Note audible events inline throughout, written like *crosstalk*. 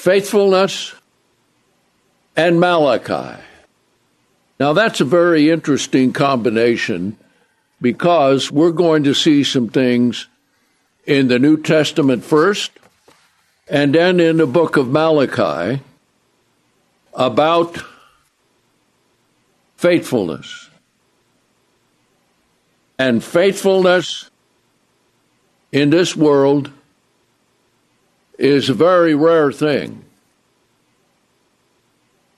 faithfulness, and Malachi. Now, that's a very interesting combination because we're going to see some things in the New Testament first and then in the book of Malachi about faithfulness. And faithfulness in this world is a very rare thing.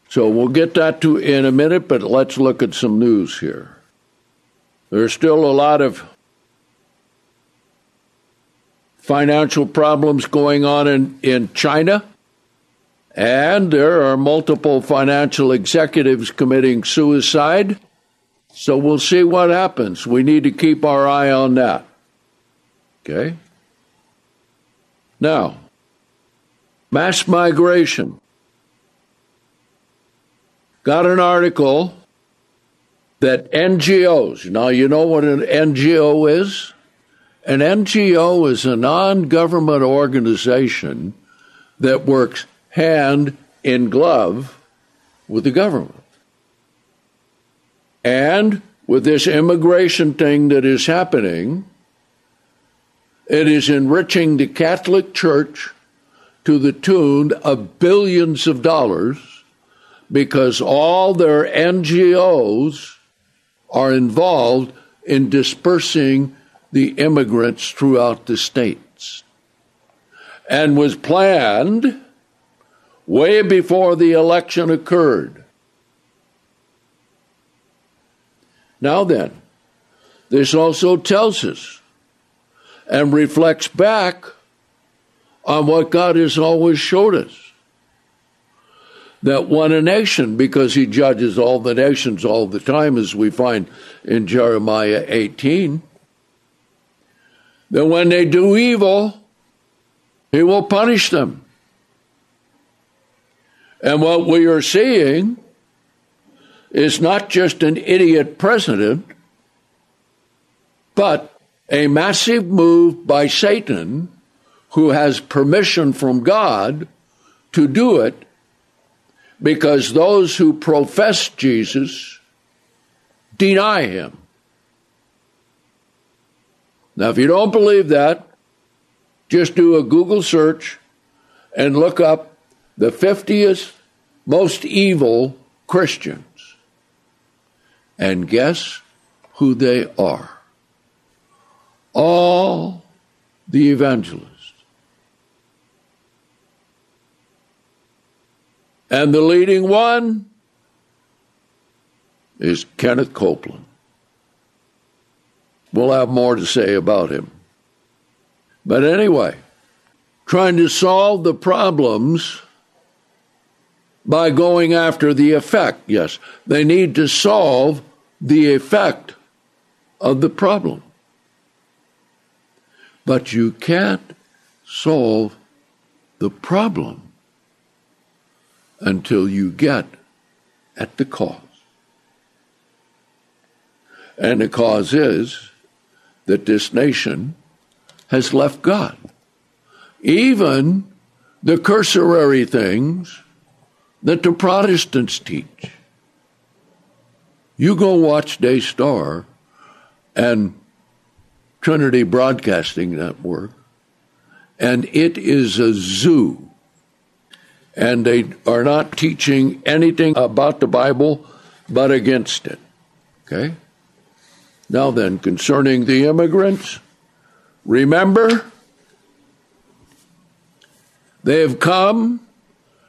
So we'll get that to in a minute, but let's look at some news here. There's still a lot of financial problems going on in, in China, and there are multiple financial executives committing suicide. So we'll see what happens. We need to keep our eye on that. Okay? Now, mass migration. Got an article that NGOs, now you know what an NGO is? An NGO is a non government organization that works hand in glove with the government. And with this immigration thing that is happening, it is enriching the Catholic Church to the tune of billions of dollars because all their NGOs are involved in dispersing the immigrants throughout the states and was planned way before the election occurred. Now then, this also tells us and reflects back on what God has always showed us that one a nation, because he judges all the nations all the time, as we find in Jeremiah 18, that when they do evil, he will punish them. And what we are seeing is not just an idiot president, but a massive move by Satan, who has permission from God to do it, because those who profess Jesus deny him. Now, if you don't believe that, just do a Google search and look up the 50th most evil Christians. And guess who they are? All the evangelists. And the leading one is Kenneth Copeland. We'll have more to say about him. But anyway, trying to solve the problems by going after the effect. Yes, they need to solve the effect of the problem. But you can't solve the problem until you get at the cause. And the cause is that this nation has left God. Even the cursory things that the Protestants teach. You go watch Daystar and Trinity Broadcasting Network, and it is a zoo. And they are not teaching anything about the Bible but against it. Okay? Now then, concerning the immigrants, remember, they have come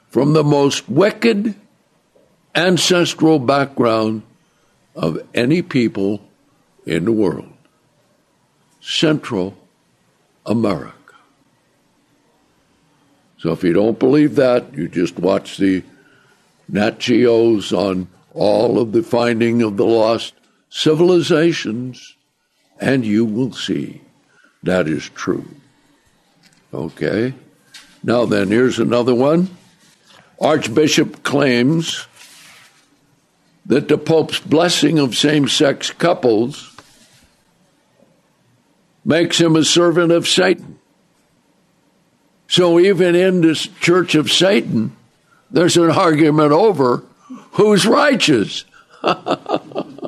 from the most wicked ancestral background of any people in the world Central America. So if you don't believe that, you just watch the Nat Geos on all of the finding of the lost civilizations, and you will see that is true. Okay? Now then, here's another one. Archbishop claims that the Pope's blessing of same sex couples makes him a servant of Satan. So even in this church of Satan, there's an argument over who's righteous. *laughs* okay?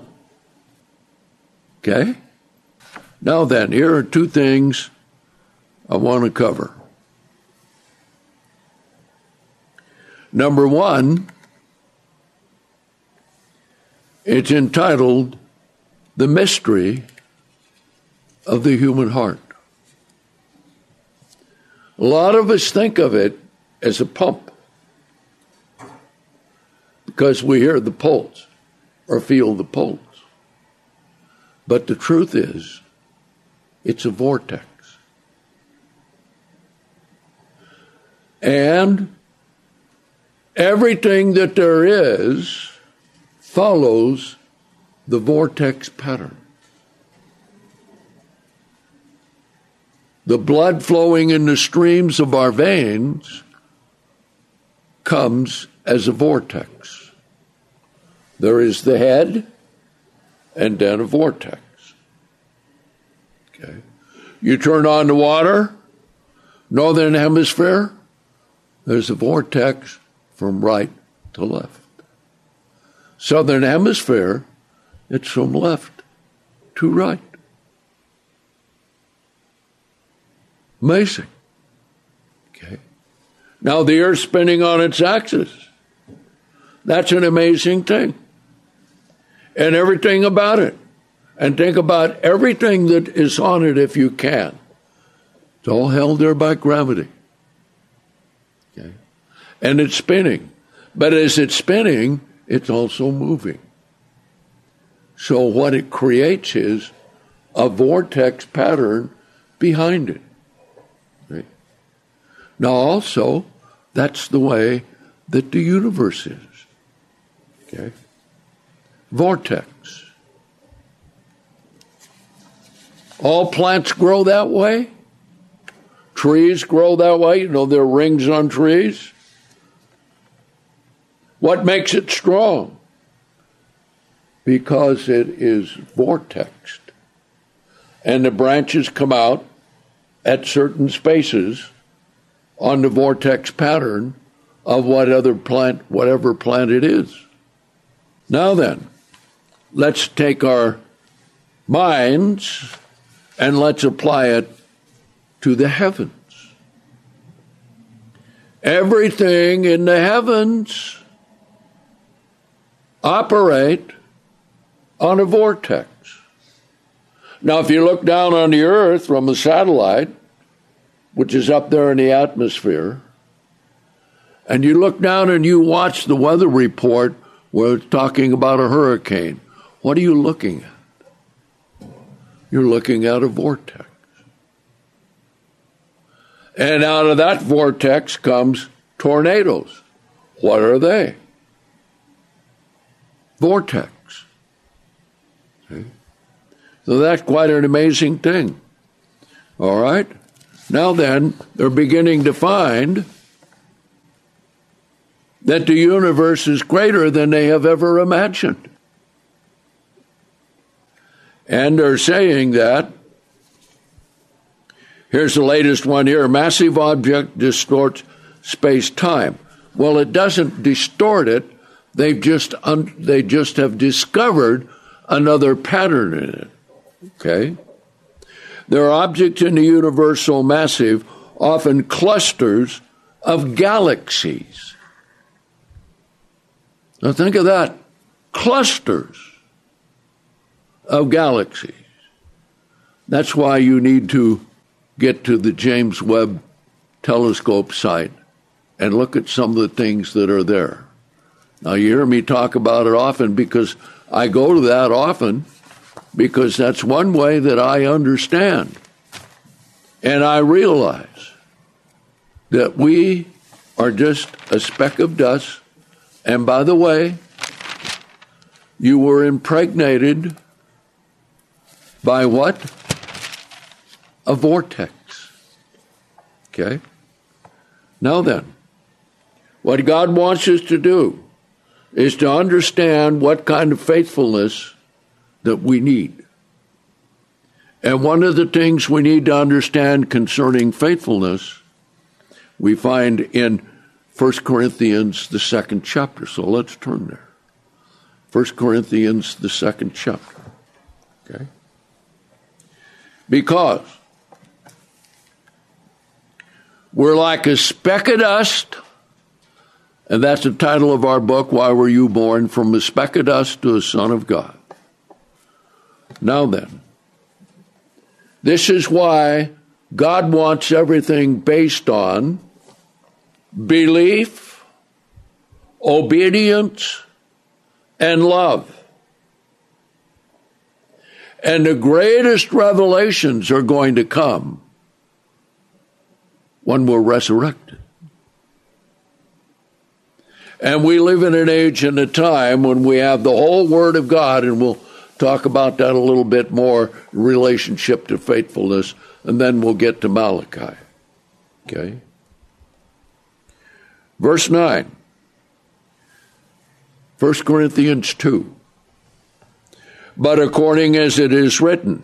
Now then, here are two things I want to cover. Number one, it's entitled The Mystery of the Human Heart. A lot of us think of it as a pump because we hear the pulse or feel the pulse. But the truth is, it's a vortex. And everything that there is follows the vortex pattern. The blood flowing in the streams of our veins comes as a vortex. There is the head and then a vortex. Okay. You turn on the water, northern hemisphere, there's a vortex from right to left. Southern hemisphere, it's from left to right. Amazing. Okay. Now the Earth's spinning on its axis. That's an amazing thing. And everything about it. And think about everything that is on it if you can. It's all held there by gravity. Okay. And it's spinning. But as it's spinning, it's also moving. So what it creates is a vortex pattern behind it. Now, also, that's the way that the universe is. Okay? Vortex. All plants grow that way. Trees grow that way. You know, there are rings on trees. What makes it strong? Because it is vortexed. And the branches come out at certain spaces on the vortex pattern of what other plant, whatever plant it is. Now then, let's take our minds and let's apply it to the heavens. Everything in the heavens operate on a vortex. Now, if you look down on the earth from a satellite, which is up there in the atmosphere, and you look down and you watch the weather report where it's talking about a hurricane, what are you looking at? You're looking at a vortex. And out of that vortex comes tornadoes. What are they? Vortex. So that's quite an amazing thing. All right? Now then, they're beginning to find that the universe is greater than they have ever imagined. And they're saying that. Here's the latest one here a massive object distorts space time. Well, it doesn't distort it, they've just, un- they just have discovered another pattern in it. Okay? There are objects in the universe so massive, often clusters of galaxies. Now think of that clusters of galaxies. That's why you need to get to the James Webb telescope site and look at some of the things that are there. Now, you hear me talk about it often because I go to that often because that's one way that I understand. And I realize that we are just a speck of dust. And by the way, you were impregnated by what? A vortex. Okay? Now then, what God wants us to do is to understand what kind of faithfulness that we need. And one of the things we need to understand concerning faithfulness we find in 1 Corinthians, the second chapter. So let's turn there. 1 Corinthians, the second chapter. Okay? Because we're like a speck of dust, and that's the title of our book, Why Were You Born? From a speck of dust to a son of God. Now then, this is why God wants everything based on belief, obedience, and love. And the greatest revelations are going to come when we're resurrected. And we live in an age and a time when we have the whole Word of God, and we'll talk about that a little bit more relationship to faithfulness, and then we'll get to Malachi. Okay? Verse 9, 1 Corinthians 2. But according as it is written,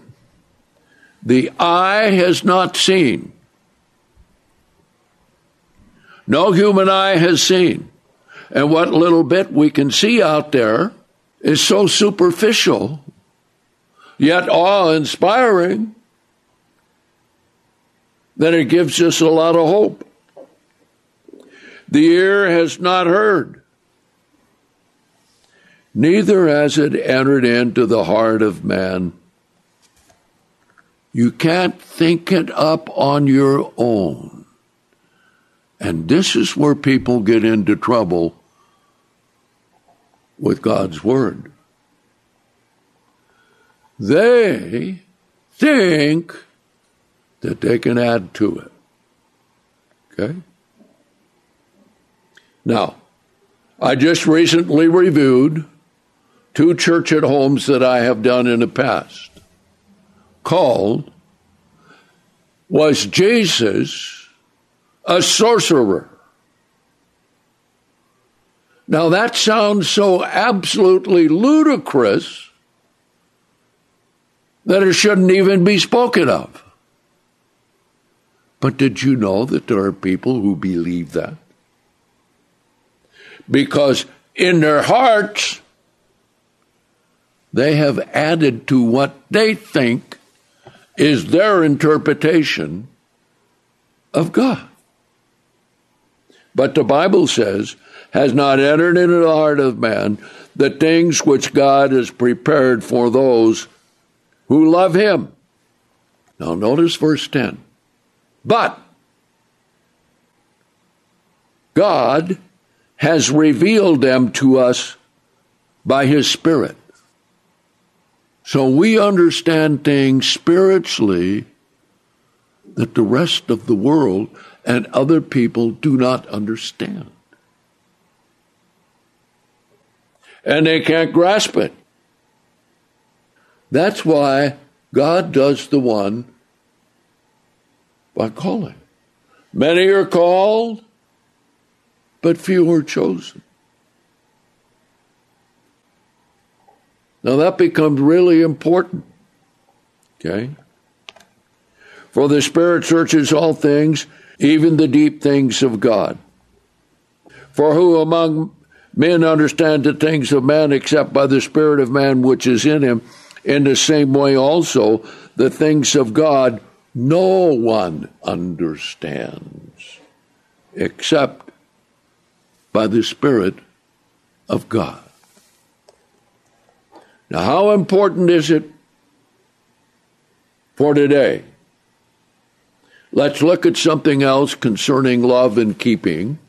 the eye has not seen, no human eye has seen. And what little bit we can see out there is so superficial, yet awe inspiring, that it gives us a lot of hope. The ear has not heard, neither has it entered into the heart of man. You can't think it up on your own. And this is where people get into trouble with God's Word. They think that they can add to it. Okay? Now, I just recently reviewed two church at homes that I have done in the past called Was Jesus a Sorcerer? Now that sounds so absolutely ludicrous that it shouldn't even be spoken of. But did you know that there are people who believe that? because in their hearts they have added to what they think is their interpretation of God. But the Bible says, has not entered into the heart of man the things which God has prepared for those who love him. Now, notice verse 10. But God has revealed them to us by His Spirit. So we understand things spiritually that the rest of the world and other people do not understand. And they can't grasp it. That's why God does the one by calling. Many are called, but few are chosen. Now that becomes really important. Okay? For the Spirit searches all things, even the deep things of God. For who among men understand the things of man except by the Spirit of man which is in him? In the same way also, the things of God no one understands except by the Spirit of God. Now, how important is it for today? Let's look at something else concerning love and keeping.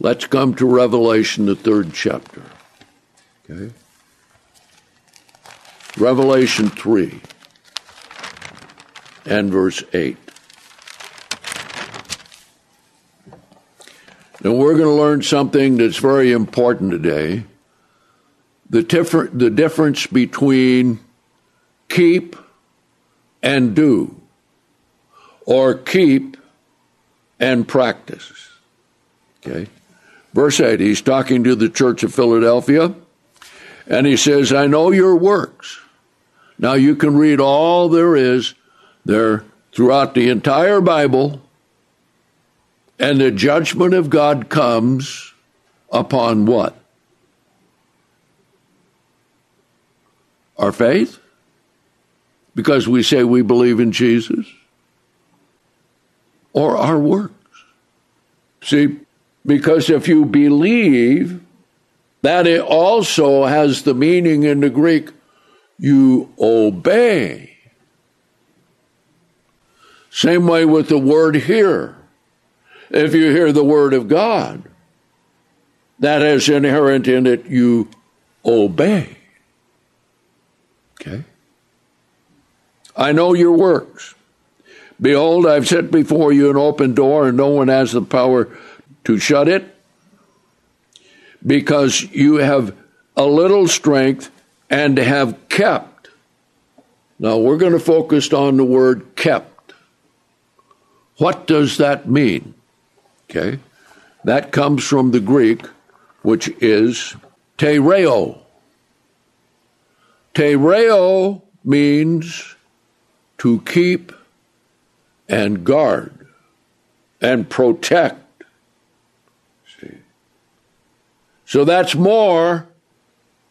Let's come to Revelation, the third chapter. Okay? Revelation 3 and verse 8. Now we're going to learn something that's very important today. The, differ- the difference between keep and do, or keep and practice. Okay? Verse 8, he's talking to the church of Philadelphia, and he says, I know your works. Now you can read all there is there throughout the entire Bible And the judgment of God comes upon what? Our faith? Because we say we believe in Jesus? Or our works? See, because if you believe, that it also has the meaning in the Greek, you obey. Same way with the word hear. If you hear the word of God, that has inherent in it, you obey. Okay? I know your works. Behold, I've set before you an open door, and no one has the power to shut it, because you have a little strength and have kept. Now, we're going to focus on the word kept. What does that mean? Okay. That comes from the Greek, which is tereo. Tereo means to keep and guard and protect. See? So that's more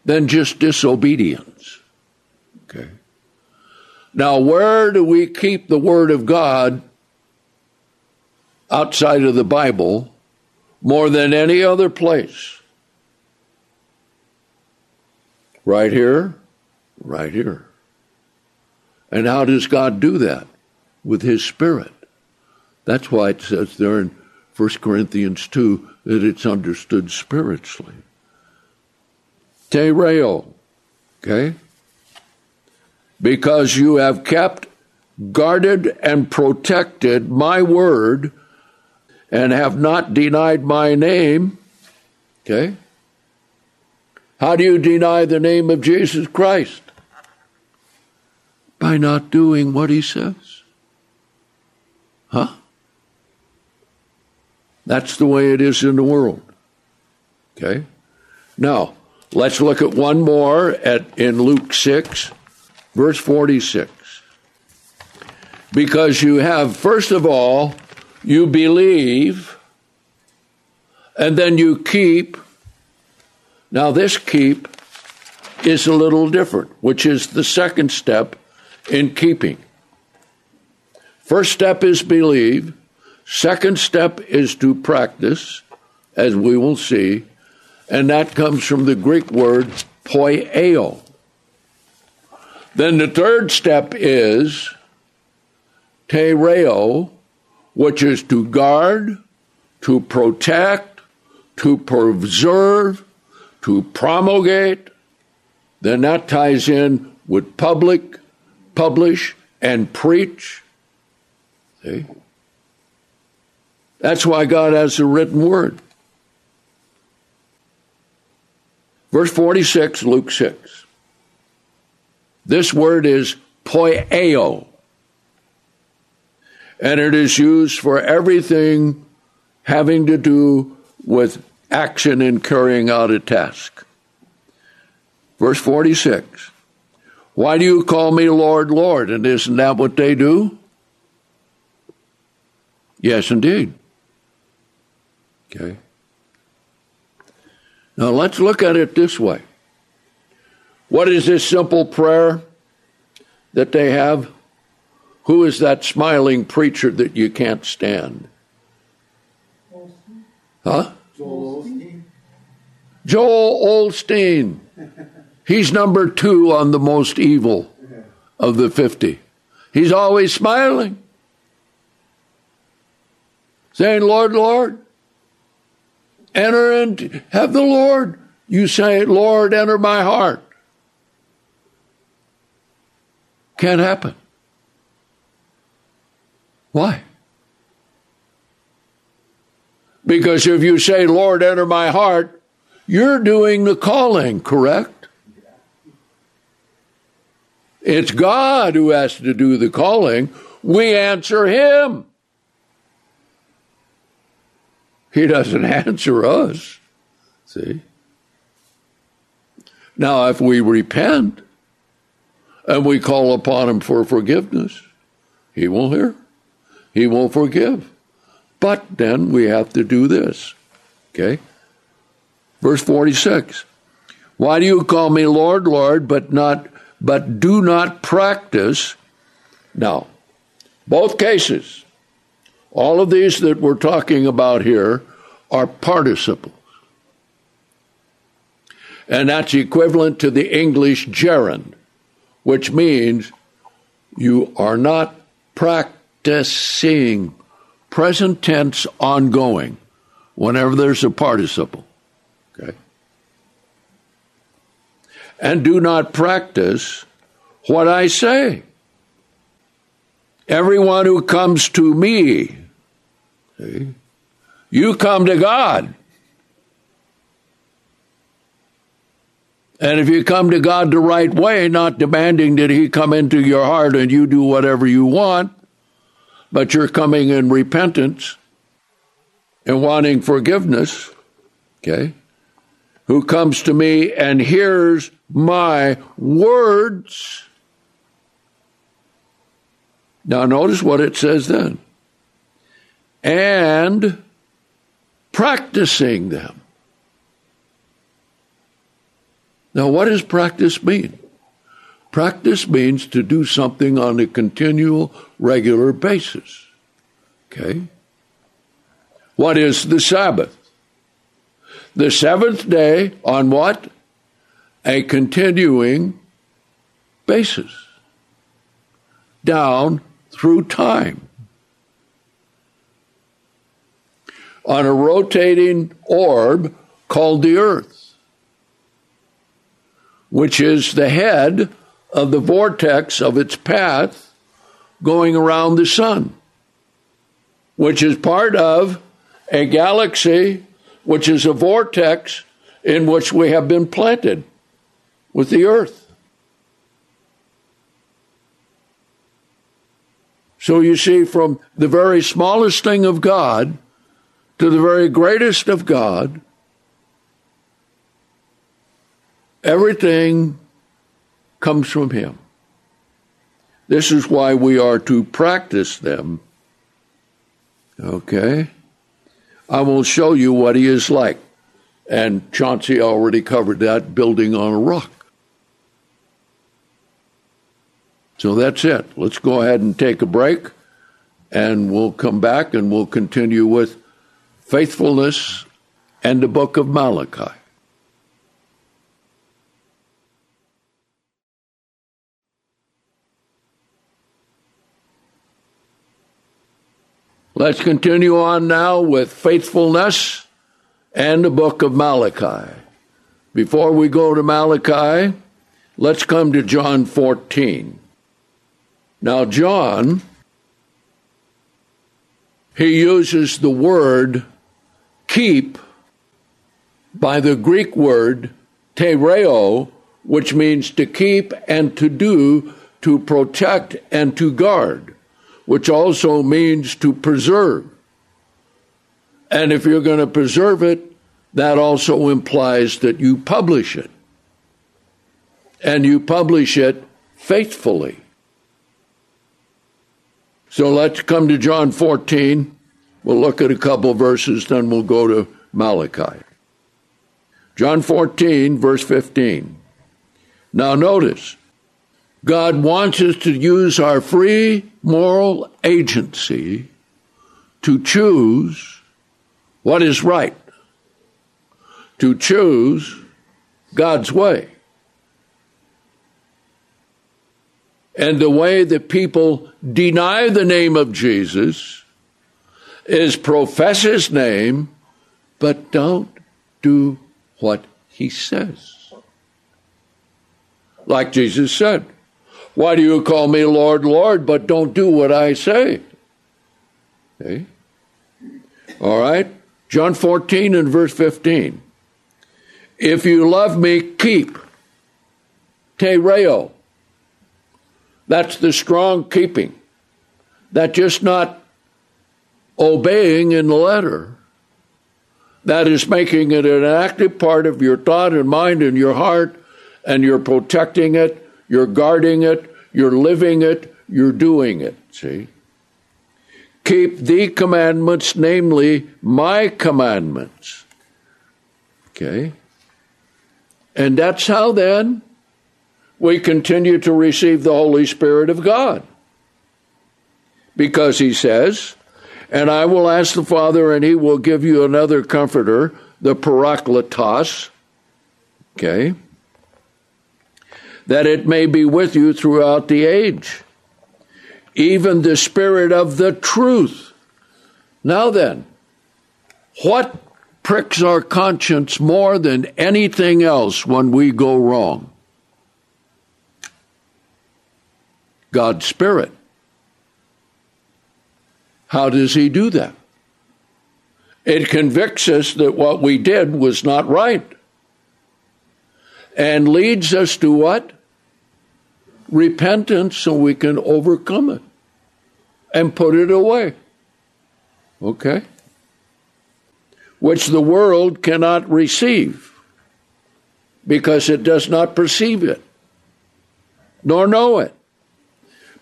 than just disobedience. Okay. Now, where do we keep the Word of God outside of the Bible more than any other place? Right here, right here. And how does God do that? With His Spirit. That's why it says there in 1 Corinthians 2 that it's understood spiritually. Tereo, okay? Because you have kept, guarded, and protected my word and have not denied my name, okay? How do you deny the name of Jesus Christ? by not doing what he says. Huh? That's the way it is in the world. Okay? Now, let's look at one more at in Luke 6, verse 46. Because you have, first of all, you believe, and then you keep. Now, this keep is a little different, which is the second step in keeping. First step is believe. Second step is to practice, as we will see, and that comes from the Greek word poieo. Then the third step is tereo, which is to guard, to protect, to preserve, to promulgate. Then that ties in with public publish, and preach. See? That's why God has the written word. Verse 46, Luke 6. This word is poieo, and it is used for everything having to do with action in carrying out a task. Verse 46 why do you call me Lord, Lord? And isn't that what they do? Yes, indeed. Okay. Now let's look at it this way. What is this simple prayer that they have? Who is that smiling preacher that you can't stand? Huh? Joel Olstein. Joel Osteen. He's number two on the most evil of the 50. He's always smiling, saying, Lord, Lord, enter and have the Lord. You say, Lord, enter my heart. Can't happen. Why? Because if you say, Lord, enter my heart, you're doing the calling, correct? It's God who has to do the calling. We answer Him. He doesn't *laughs* answer us. See? Now, if we repent and we call upon Him for forgiveness, He won't hear. He won't forgive. But then we have to do this. Okay? Verse 46. Why do you call me Lord, Lord, but not but do not practice? Now, both cases, all of these that we're talking about here are participles. And that's equivalent to the English gerund, which means you are not practicing present tense ongoing whenever there's a participle. Okay? And do not practice what I say. Everyone who comes to me, see, you come to God. And if you come to God the right way, not demanding that He come into your heart and you do whatever you want, but you're coming in repentance and wanting forgiveness, okay, who comes to me and hears my words. Now, notice what it says then. And practicing them. Now, what does practice mean? Practice means to do something on a continual, regular basis. Okay? What is the Sabbath? The seventh day on what? A continuing basis. Down through time. On a rotating orb called the earth, which is the head of the vortex of its path going around the sun, which is part of a galaxy which is a vortex in which we have been planted with the earth. So you see, from the very smallest thing of God to the very greatest of God, everything comes from Him. This is why we are to practice them. Okay? I will show you what He is like. And Chauncey already covered that building on a rock. So that's it. Let's go ahead and take a break, and we'll come back and we'll continue with faithfulness and the book of Malachi. Let's continue on now with faithfulness and the book of Malachi. Before we go to Malachi, let's come to John 14. Now, John, he uses the word keep by the Greek word tereo, which means to keep and to do, to protect and to guard which also means to preserve. And if you're going to preserve it, that also implies that you publish it. And you publish it faithfully. So let's come to John 14. We'll look at a couple verses, then we'll go to Malachi. John 14, verse 15. Now notice, God wants us to use our free moral agency to choose what is right, to choose God's way. And the way that people deny the name of Jesus is profess his name, but don't do what he says. Like Jesus said, why do you call me Lord, Lord, but don't do what I say? Okay. All right. John 14 and verse 15. If you love me, keep. Tereo. That's the strong keeping. That's just not obeying in the letter. That is making it an active part of your thought and mind and your heart, and you're protecting it you're guarding it, you're living it, you're doing it, see? keep the commandments, namely my commandments. Okay? And that's how then we continue to receive the Holy Spirit of God. Because he says, and I will ask the Father, and he will give you another comforter, the Parakletos. Okay? That it may be with you throughout the age. Even the Spirit of the truth. Now then, what pricks our conscience more than anything else when we go wrong? God's Spirit. How does He do that? It convicts us that what we did was not right and leads us to what? Repentance so we can overcome it and put it away. Okay? Which the world cannot receive because it does not perceive it nor know it.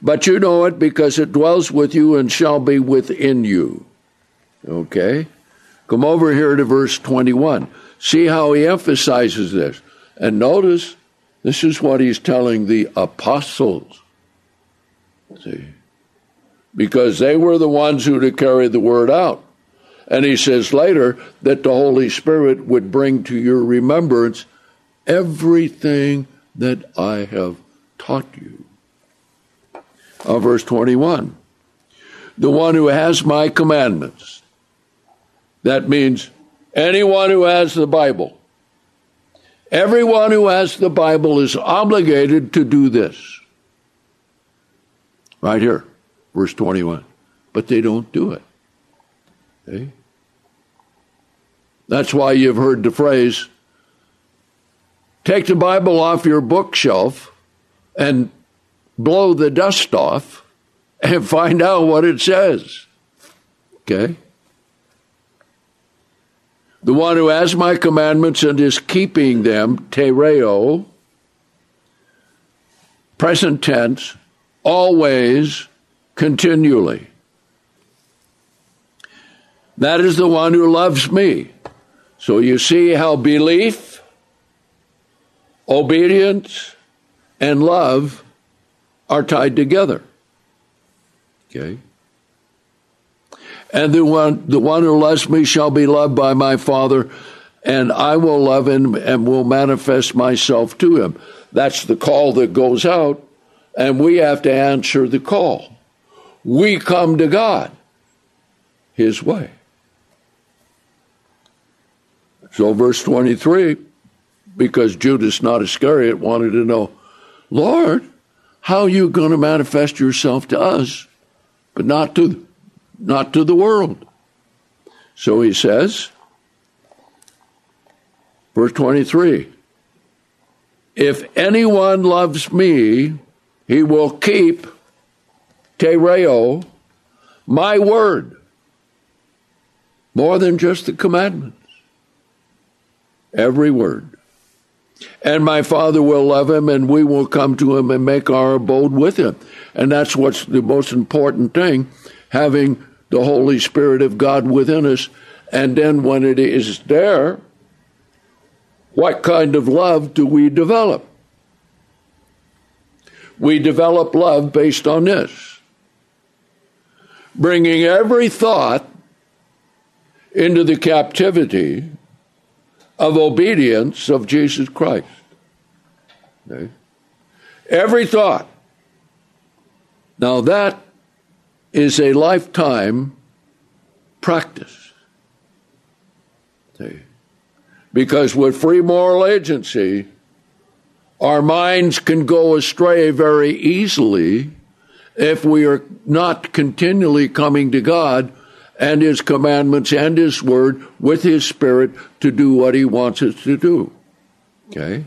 But you know it because it dwells with you and shall be within you. Okay? Come over here to verse 21. See how he emphasizes this. And notice, this is what he's telling the apostles. See? Because they were the ones who to carry the word out. And he says later that the Holy Spirit would bring to your remembrance everything that I have taught you uh, verse 21. The one who has my commandments. That means anyone who has the Bible. Everyone who has the Bible is obligated to do this. Right here, verse 21. But they don't do it. Okay? That's why you've heard the phrase take the Bible off your bookshelf and blow the dust off and find out what it says. Okay? The one who has my commandments and is keeping them, tereo, present tense, always, continually. That is the one who loves me. So you see how belief, obedience, and love are tied together. Okay? And the one, the one who loves me shall be loved by my Father, and I will love him and will manifest myself to him. That's the call that goes out, and we have to answer the call. We come to God his way. So, verse 23, because Judas, not Iscariot, wanted to know, Lord, how are you going to manifest yourself to us, but not to, not to the world? So he says, verse 23 If anyone loves me, he will keep tereo, my word, more than just the commandments. Every word and my Father will love him, and we will come to him and make our abode with him. And that's what's the most important thing having the Holy Spirit of God within us. And then when it is there, what kind of love do we develop? We develop love based on this bringing every thought into the captivity of obedience of Jesus Christ. Okay? Every thought. Now that is a lifetime practice. Okay? Because with free moral agency, our minds can go astray very easily if we are not continually coming to God and His commandments and His word with His Spirit to do what He wants us to do. Okay?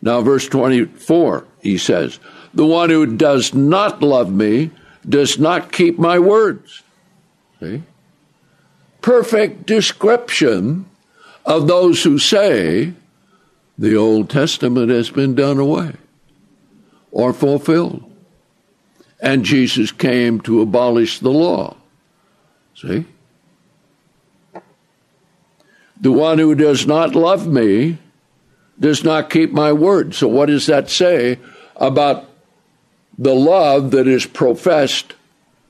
Now, verse 24, he says, The one who does not love me does not keep my words. See? Perfect description of those who say the Old Testament has been done away or fulfilled. and Jesus came to abolish the law. See? The one who does not love me does not keep my word. So, what does that say about the love that is professed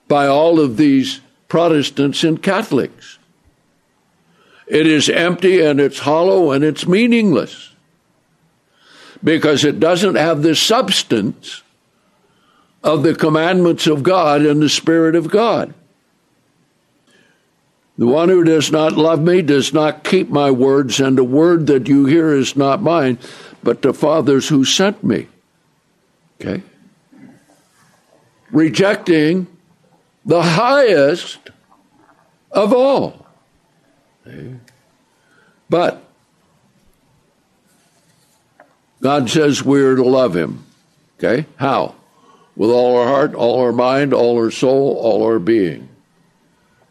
by all of these Protestants and Catholics? It is empty and it's hollow and it's meaningless because it doesn't have the substance of the commandments of God and the Spirit of God. The one who does not love me does not keep my words, and the word that you hear is not mine, but the Father's who sent me. Okay? Rejecting the highest of all. Okay? But God says we're to love Him. Okay? How? With all our heart, all our mind, all our soul, all our being.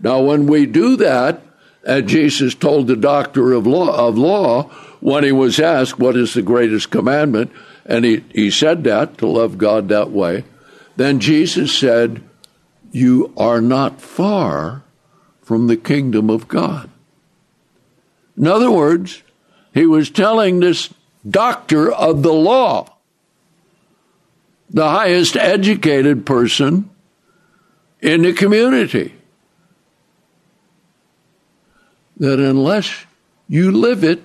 Now, when we do that, as Jesus told the doctor of law, of law when he was asked, What is the greatest commandment? And he, he said that, to love God that way. Then Jesus said, You are not far from the kingdom of God. In other words, he was telling this doctor of the law, the highest educated person in the community that unless you live it,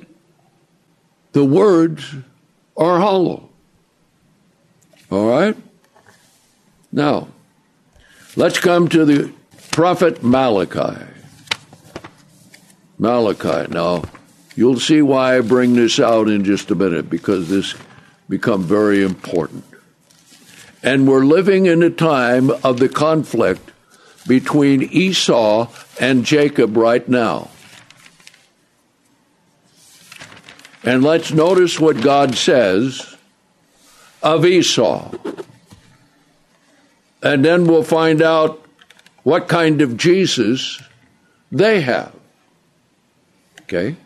the words are hollow. All right? Now, let's come to the prophet Malachi. Malachi. Now, you'll see why I bring this out in just a minute because this become very important. And we're living in a time of the conflict between Esau and Jacob right now. And let's notice what God says of Esau. And then we'll find out what kind of Jesus they have. Okay?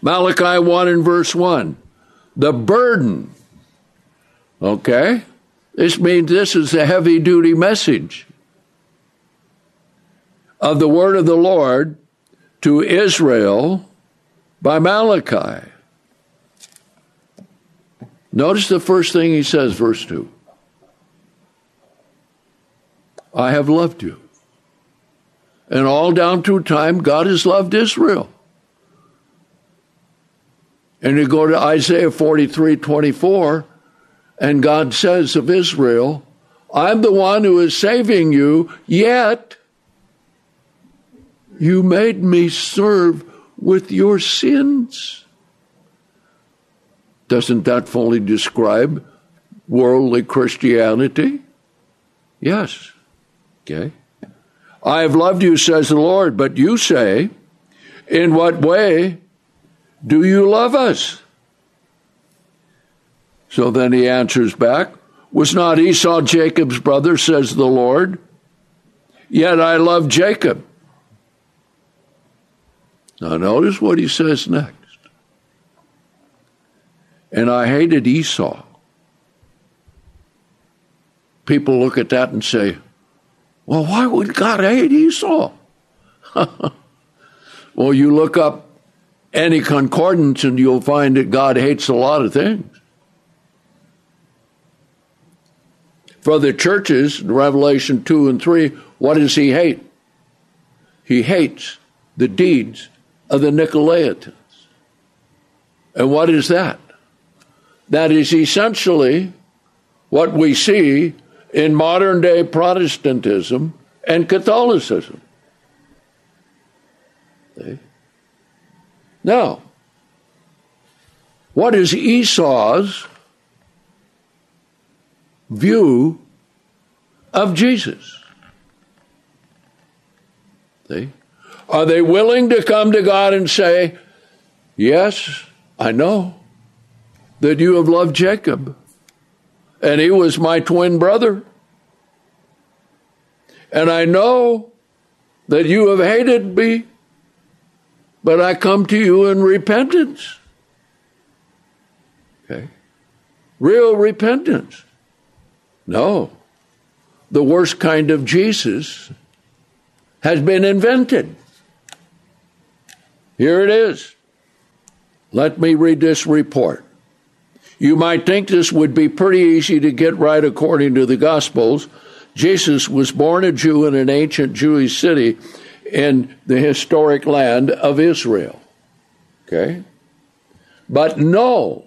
Malachi 1 and verse 1. The burden. Okay? This means this is a heavy duty message of the word of the Lord to Israel by Malachi. Notice the first thing he says, verse 2 I have loved you. And all down through time, God has loved Israel. And you go to Isaiah 43 24, and God says of Israel, I'm the one who is saving you, yet you made me serve with your sins. Doesn't that fully describe worldly Christianity? Yes. Okay. I have loved you, says the Lord, but you say, In what way do you love us? So then he answers back, Was not Esau Jacob's brother, says the Lord? Yet I love Jacob now, notice what he says next. And I hated Esau. People look at that and say, well, why would God hate Esau? *laughs* well, you look up any concordance and you'll find that God hates a lot of things. For the churches, Revelation 2 and 3, what does he hate? He hates the deeds of the Nicolaitans. And what is that? That is essentially what we see in modern day Protestantism and Catholicism. See? Now, what is Esau's view of Jesus? See? Are they willing to come to God and say, Yes, I know that you have loved Jacob, and he was my twin brother. And I know that you have hated me, but I come to you in repentance. Okay? Real repentance. No. the worst kind of Jesus has been invented. Here it is. Let me read this report. You might think this would be pretty easy to get right according to the Gospels. Jesus was born a Jew in an ancient Jewish city in the historic land of Israel. Okay? But no,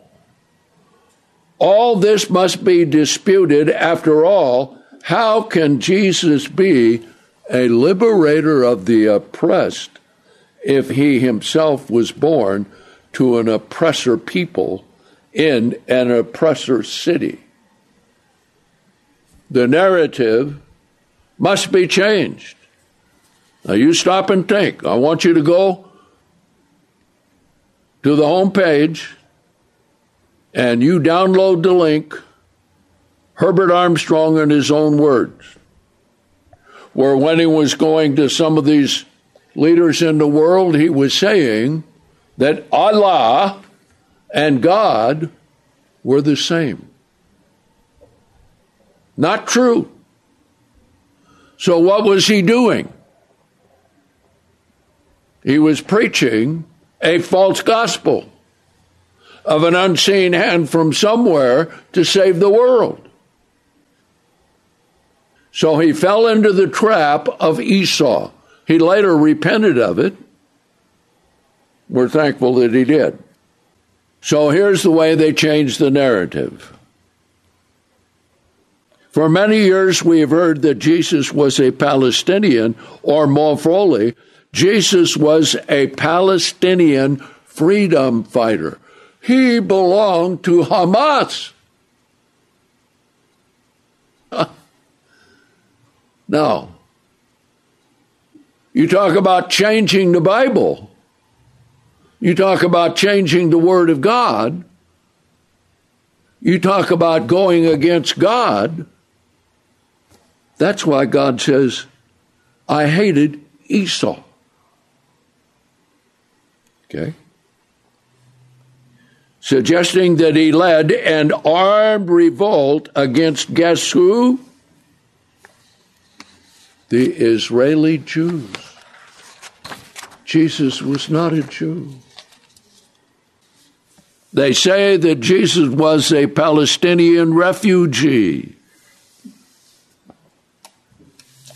all this must be disputed. After all, how can Jesus be a liberator of the oppressed if he himself was born to an oppressor people in an oppressor city? The narrative must be changed. Now, you stop and think. I want you to go to the home page and you download the link, Herbert Armstrong in his own words, where when he was going to some of these leaders in the world, he was saying that Allah and God were the same. Not true. So, what was he doing? He was preaching a false gospel of an unseen hand from somewhere to save the world. So he fell into the trap of Esau. He later repented of it. We're thankful that he did. So here's the way they changed the narrative. For many years, we have heard that Jesus was a Palestinian, or more fully, Jesus was a Palestinian freedom fighter. He belonged to Hamas. *laughs* now, you talk about changing the Bible. You talk about changing the Word of God. You talk about going against God. That's why God says, I hated Esau. Okay? Suggesting that he led an armed revolt against guess who? The Israeli Jews. Jesus was not a Jew. They say that Jesus was a Palestinian refugee.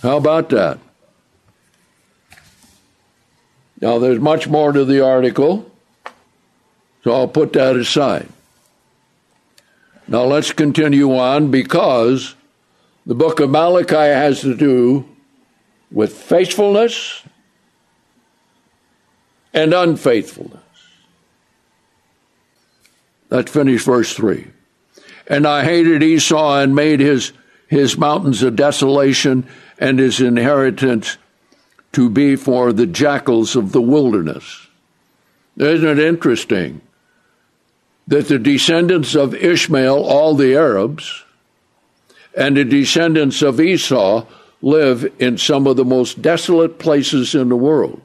How about that? Now, there's much more to the article, so I'll put that aside. Now, let's continue on because the book of Malachi has to do with faithfulness and unfaithfulness. Let's finish verse 3. And I hated Esau and made his, his mountains a desolation and his inheritance to be for the jackals of the wilderness. Isn't it interesting that the descendants of Ishmael, all the Arabs, and the descendants of Esau live in some of the most desolate places in the world?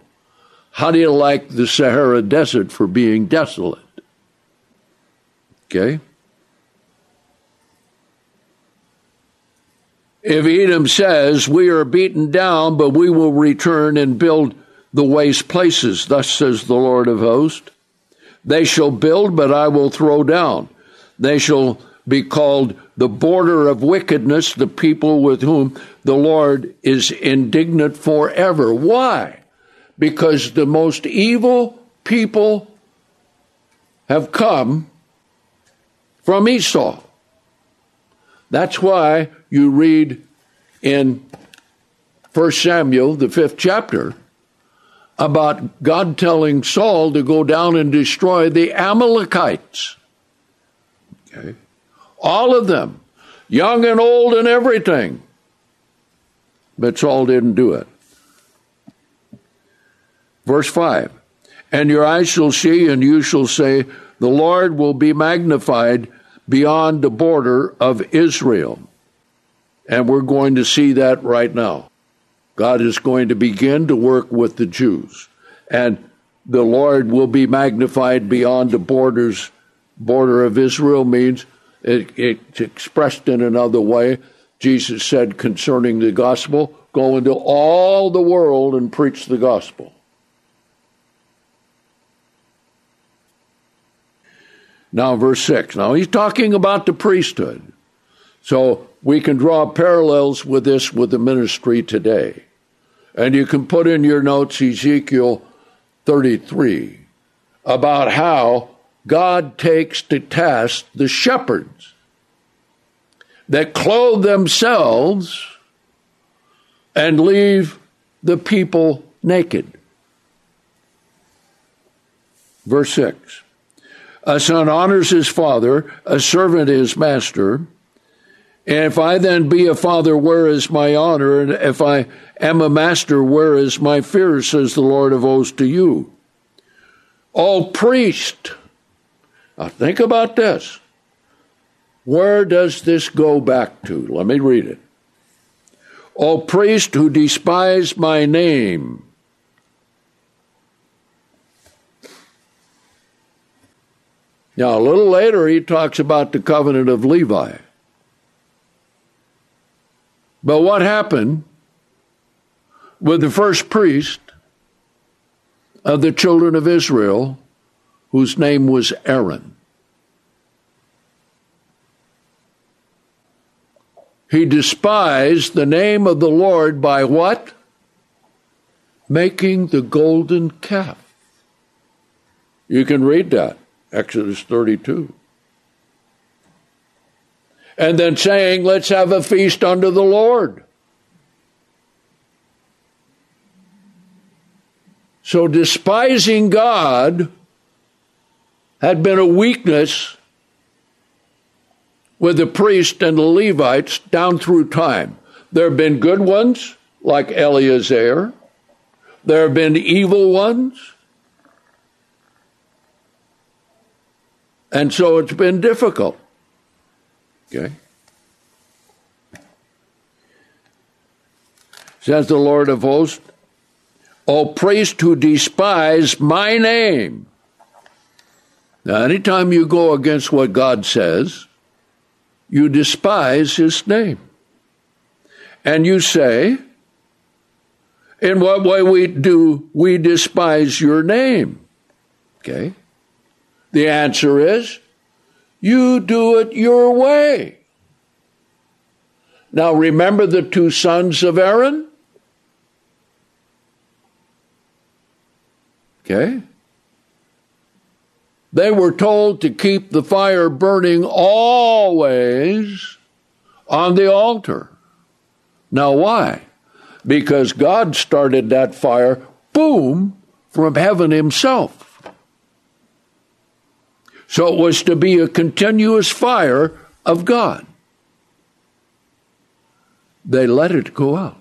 How do you like the Sahara Desert for being desolate? Okay? If Edom says, We are beaten down, but we will return and build the waste places, thus says the Lord of hosts. They shall build, but I will throw down. They shall be called the border of wickedness, the people with whom the Lord is indignant forever. Why? Because the most evil people have come from Esau. That's why you read in 1 Samuel, the fifth chapter, about God telling Saul to go down and destroy the Amalekites. Okay. All of them, young and old and everything. But Saul didn't do it. Verse 5 And your eyes shall see, and you shall say, The Lord will be magnified beyond the border of Israel. And we're going to see that right now. God is going to begin to work with the Jews. And the Lord will be magnified beyond the borders. Border of Israel means it, it's expressed in another way Jesus said concerning the gospel go into all the world and preach the gospel. Now, verse 6. Now, he's talking about the priesthood. So we can draw parallels with this with the ministry today. And you can put in your notes Ezekiel 33 about how God takes to task the shepherds that clothe themselves and leave the people naked. Verse 6 A son honors his father, a servant his master. And if I then be a father, where is my honor? And if I am a master, where is my fear? says the Lord of hosts to you. All priest, now think about this. Where does this go back to? Let me read it. O priest who despise my name. Now, a little later, he talks about the covenant of Levi. But what happened with the first priest of the children of Israel, whose name was Aaron? He despised the name of the Lord by what? Making the golden calf. You can read that, Exodus 32 and then saying, Let's have a feast unto the Lord. So despising God had been a weakness with the priests and the Levites down through time. There have been good ones, like Eleazar. There have been evil ones. And so it's been difficult. Okay? Says the Lord of hosts, O priest who despise my name. Now, anytime you go against what God says, you despise his name. And you say, in what way we do we despise your name? Okay. The answer is you do it your way. Now remember the two sons of Aaron? Okay. They were told to keep the fire burning always on the altar. Now, why? Because God started that fire, boom, from heaven Himself. So it was to be a continuous fire of God. They let it go out.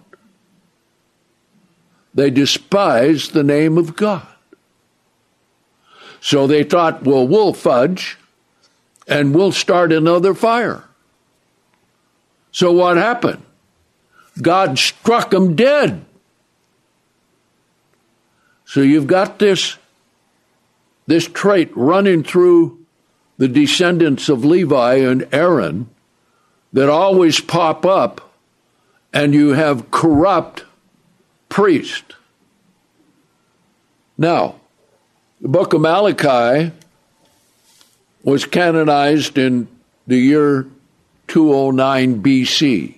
They despised the name of God. So they thought, well, we'll fudge and we'll start another fire. So what happened? God struck them dead. So you've got this, this trait running through the descendants of Levi and Aaron that always pop up, and you have corrupt priests. Now, the book of Malachi was canonized in the year 209 BC.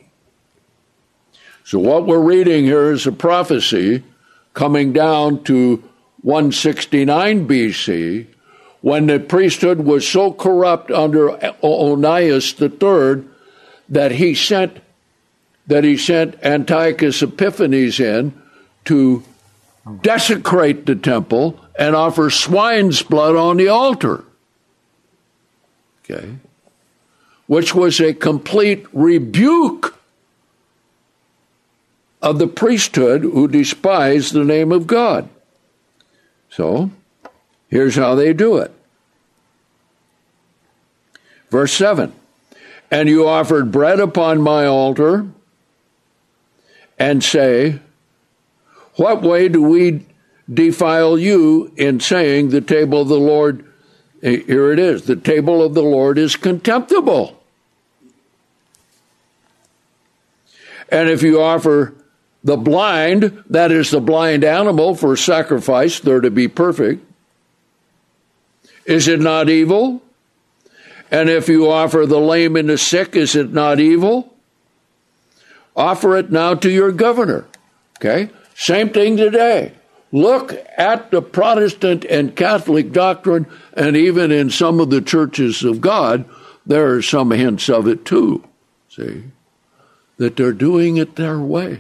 So, what we're reading here is a prophecy coming down to 169 BC when the priesthood was so corrupt under Onias III that he sent that he sent Antiochus Epiphanes in to desecrate the temple and offer swine's blood on the altar. Okay. Which was a complete rebuke of the priesthood who despised the name of God. So, Here's how they do it. Verse 7 And you offered bread upon my altar and say, What way do we defile you in saying the table of the Lord? Eh, here it is the table of the Lord is contemptible. And if you offer the blind, that is the blind animal for sacrifice, they're to be perfect. Is it not evil? And if you offer the lame and the sick, is it not evil? Offer it now to your governor. Okay? Same thing today. Look at the Protestant and Catholic doctrine, and even in some of the churches of God, there are some hints of it too. See? That they're doing it their way.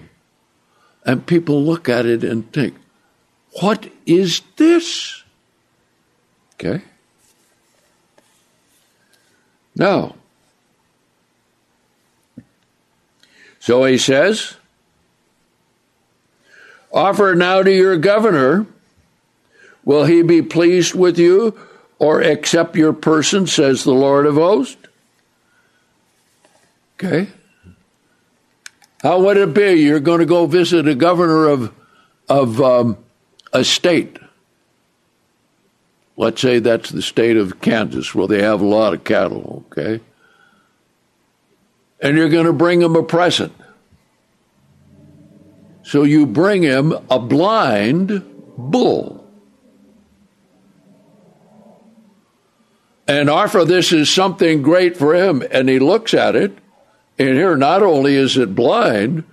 And people look at it and think, what is this? Okay? Now, so he says, Offer now to your governor. Will he be pleased with you or accept your person, says the Lord of hosts? Okay. How would it be? You're going to go visit a governor of, of um, a state. Let's say that's the state of Kansas, where they have a lot of cattle, okay? And you're going to bring him a present. So you bring him a blind bull. And offer this is something great for him. And he looks at it, and here not only is it blind,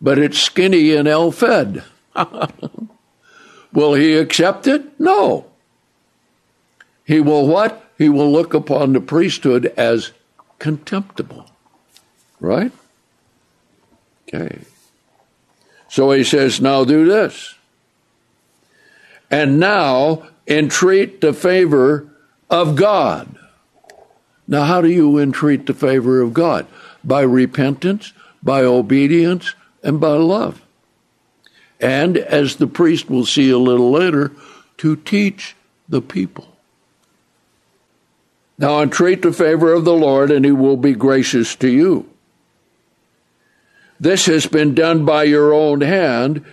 but it's skinny and ill fed. *laughs* will he accept it? No. He will what? He will look upon the priesthood as contemptible. Right? Okay. So he says, now do this. And now entreat the favor of God. Now, how do you entreat the favor of God? By repentance, by obedience, and by love. And as the priest will see a little later, to teach the people. Now entreat the favor of the Lord, and he will be gracious to you. This has been done by your own hand,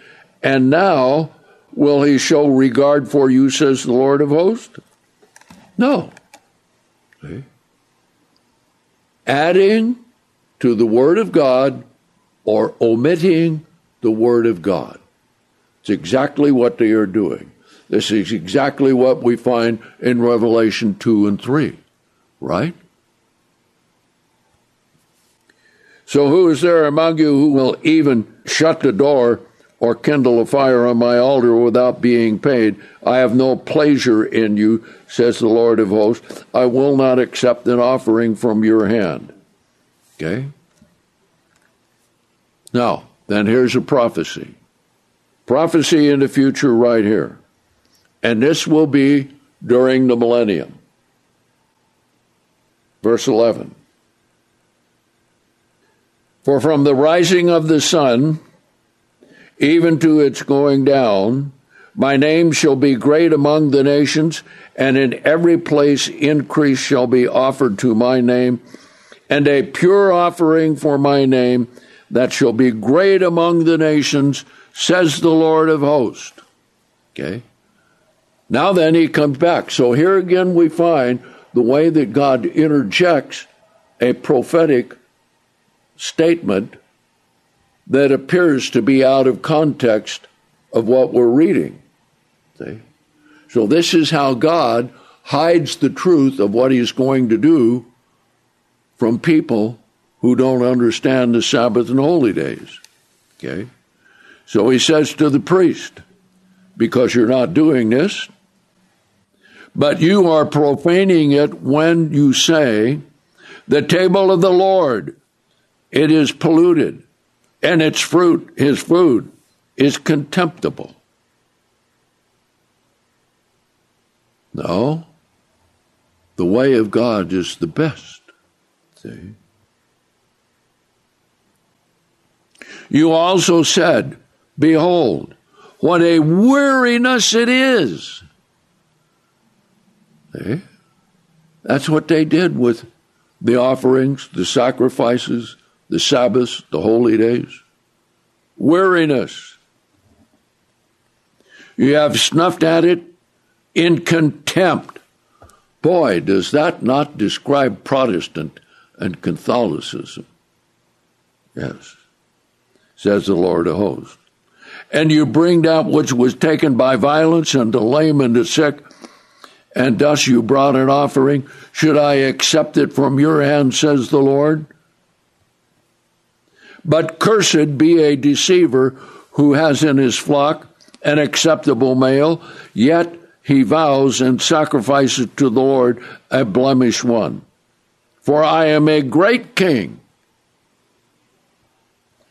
and now will he show regard for you, says the Lord of hosts? No. See? Adding to the Word of God or omitting the Word of God. It's exactly what they are doing. This is exactly what we find in Revelation 2 and 3, right? So who is there among you who will even shut the door or kindle a fire on my altar without being paid? I have no pleasure in you, says the Lord of hosts. I will not accept an offering from your hand. Okay? Now, then here's a prophecy. Prophecy in the future right here. And this will be during the millennium. Verse 11. For from the rising of the sun even to its going down, my name shall be great among the nations, and in every place incense shall be offered to my name, and a pure offering for my name that shall be great among the nations, says the Lord of hosts. Okay? Now then, he comes back. So here again we find the way that God interjects a prophetic statement that appears to be out of context of what we're reading. See? So, this is how God hides the truth of what He's going to do from people who don't understand the Sabbath and holy days. Okay? So, He says to the priest, because you're not doing this, but you are profaning it when you say, the table of the Lord it is polluted, and its fruit, his food, is contemptible. No, the way of God is the best. See? You also said, Behold, what a weariness it is. See? That's what they did with the offerings, the sacrifices, the Sabbaths, the holy days. Weariness. You have snuffed at it in contempt. Boy, does that not describe Protestant and Catholicism? Yes. says the Lord of hosts. And you bring that which was taken by violence, and the lame and the sick, and thus you brought an offering. Should I accept it from your hand, says the Lord? But cursed be a deceiver who has in his flock an acceptable male, yet he vows and sacrifices to the Lord a blemished one. For I am a great king,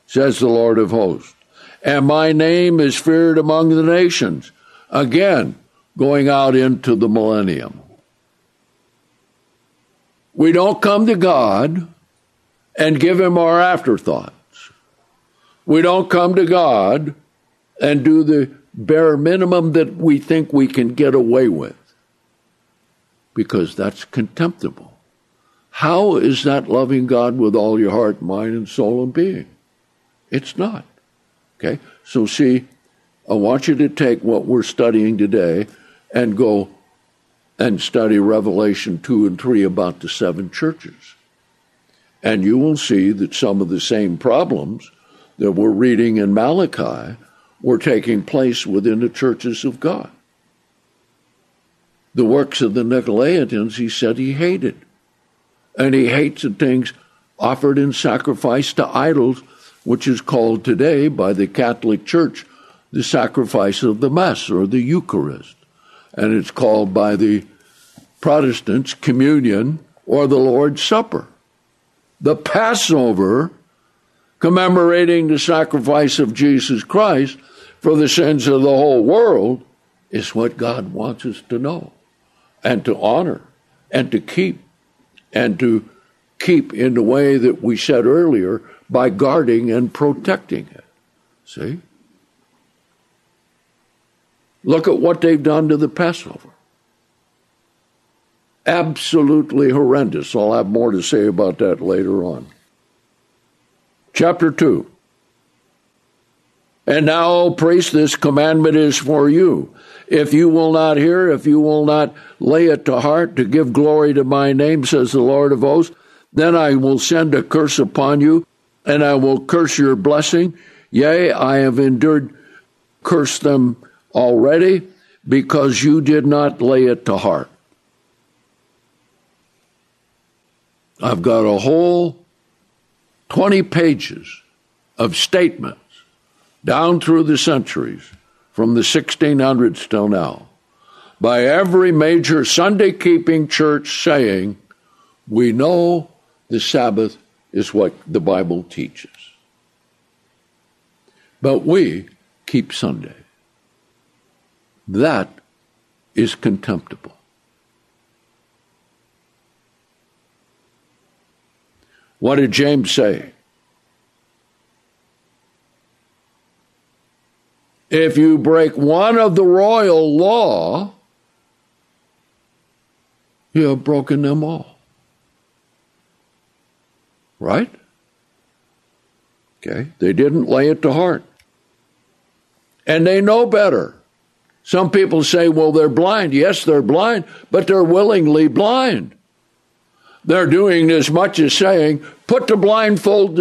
says the Lord of hosts, and my name is feared among the nations. Again, going out into the millennium. We don't come to God and give him our afterthoughts. We don't come to God and do the bare minimum that we think we can get away with because that's contemptible. How is that loving God with all your heart, mind, and soul and being? It's not. Okay? So, see, I want you to take what we're studying today and go and study Revelation 2 and 3 about the seven churches. And you will see that some of the same problems that we're reading in Malachi were taking place within the churches of God. The works of the Nicolaitans, he said he hated. And he hates the things offered in sacrifice to idols, which is called today by the Catholic Church the sacrifice of the Mass or the Eucharist. And it's called by the Protestants communion or the Lord's Supper. The Passover, commemorating the sacrifice of Jesus Christ, for the sins of the whole world is what God wants us to know and to honor and to keep and to keep in the way that we said earlier by guarding and protecting it. See? Look at what they've done to the Passover. Absolutely horrendous. I'll have more to say about that later on. Chapter 2. And now, O priest, this commandment is for you. If you will not hear, if you will not lay it to heart to give glory to my name, says the Lord of hosts, then I will send a curse upon you, and I will curse your blessing. Yea, I have endured, curse them already, because you did not lay it to heart. I've got a whole 20 pages of statements down through the centuries, from the 1600s till now, by every major Sunday keeping church saying, We know the Sabbath is what the Bible teaches. But we keep Sunday. That is contemptible. What did James say? If you break one of the royal law, you have broken them all. Right? Okay. They didn't lay it to heart. And they know better. Some people say, well, they're blind. Yes, they're blind, but they're willingly blind. They're doing as much as saying, put the blindfold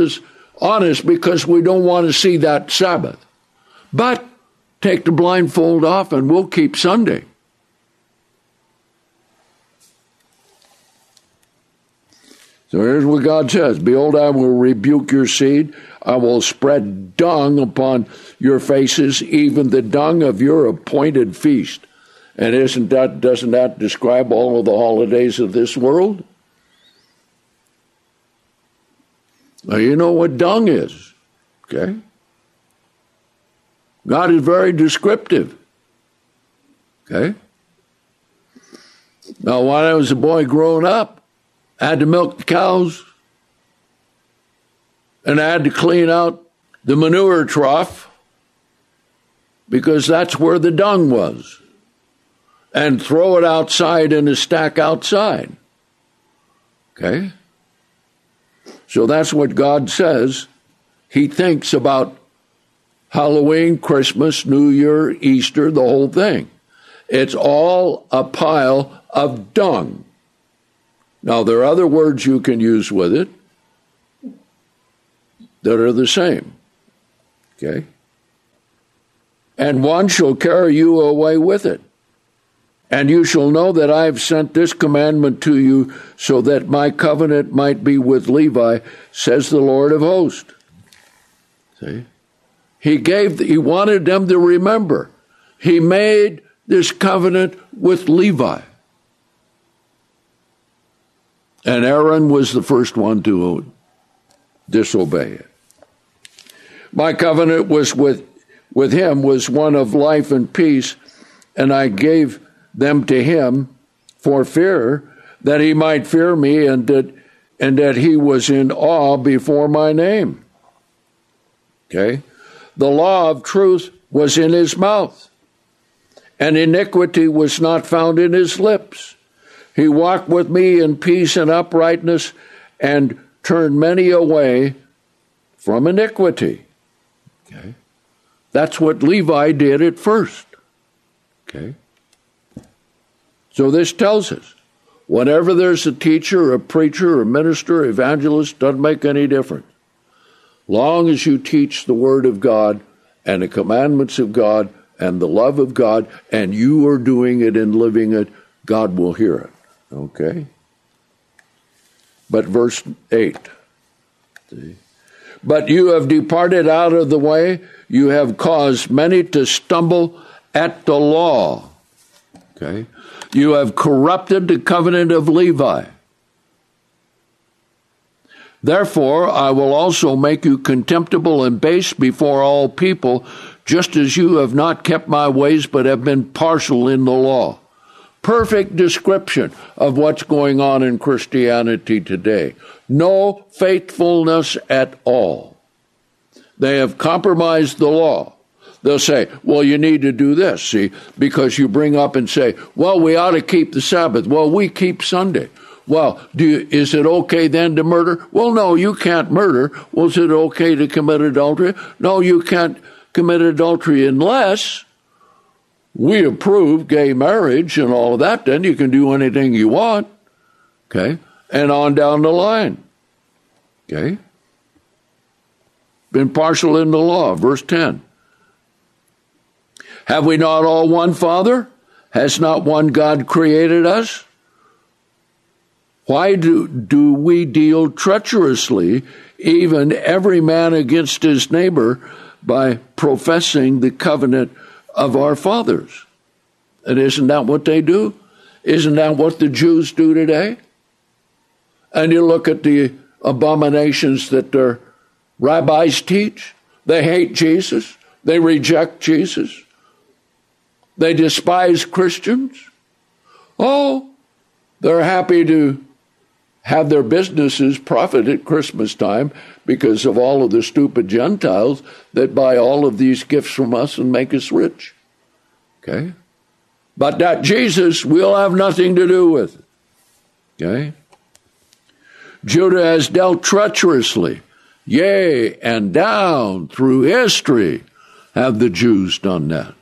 on us because we don't want to see that Sabbath. But Take the blindfold off and we'll keep Sunday. So here's what God says Behold, I will rebuke your seed. I will spread dung upon your faces, even the dung of your appointed feast. And isn't that doesn't that describe all of the holidays of this world? Now you know what dung is, okay? God is very descriptive. Okay? Now, when I was a boy growing up, I had to milk the cows and I had to clean out the manure trough because that's where the dung was and throw it outside in a stack outside. Okay? So that's what God says. He thinks about Halloween, Christmas, New Year, Easter, the whole thing. It's all a pile of dung. Now, there are other words you can use with it that are the same. Okay? And one shall carry you away with it. And you shall know that I have sent this commandment to you so that my covenant might be with Levi, says the Lord of hosts. See? He gave, he wanted them to remember. He made this covenant with Levi. And Aaron was the first one to disobey it. My covenant was with, with him was one of life and peace, and I gave them to him for fear that he might fear me and that and that he was in awe before my name. Okay? The law of truth was in his mouth, and iniquity was not found in his lips. He walked with me in peace and uprightness and turned many away from iniquity. Okay? That's what Levi did at first. Okay? So this tells us whenever there's a teacher, a preacher, a minister, evangelist, doesn't make any difference. Long as you teach the Word of God and the commandments of God and the love of God, and you are doing it and living it, God will hear it. Okay? But verse 8. See? But you have departed out of the way, you have caused many to stumble at the law. Okay? You have corrupted the covenant of Levi. Therefore, I will also make you contemptible and base before all people, just as you have not kept my ways, but have been partial in the law. Perfect description of what's going on in Christianity today. No faithfulness at all. They have compromised the law. They'll say, well, you need to do this, see, because you bring up and say, well, we ought to keep the Sabbath. Well, we keep Sunday. Well, you, is it okay then to murder? Well, no, you can't murder. Was it okay to commit adultery? No, you can't commit adultery unless we approve gay marriage and all of that. Then you can do anything you want. Okay? And on down the line. Okay? Been partial in the law. Verse 10. Have we not all one Father? Has not one God created us? Why do, do we deal treacherously, even every man against his neighbor, by professing the covenant of our fathers? And isn't that what they do? Isn't that what the Jews do today? And you look at the abominations that their rabbis teach. They hate Jesus. They reject Jesus. They despise Christians. Oh, they're happy to have their businesses profit at Christmas time because of all of the stupid Gentiles that buy all of these gifts from us and make us rich. Okay? But that Jesus we'll have nothing to do with. Okay? Judah has dealt treacherously. Yea, and down through history have the Jews done that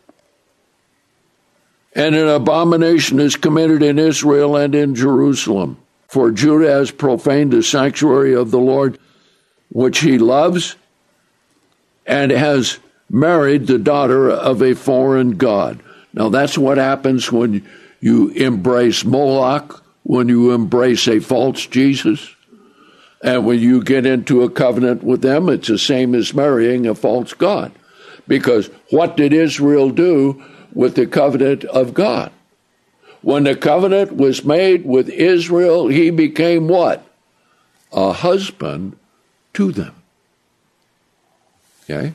and an abomination is committed in Israel and in Jerusalem. For Judah has profaned the sanctuary of the Lord, which he loves, and has married the daughter of a foreign god. Now, that's what happens when you embrace Moloch, when you embrace a false Jesus. And when you get into a covenant with them, it's the same as marrying a false God. Because what did Israel do with the covenant of God. When the covenant was made with Israel, he became what? A husband to them. Okay?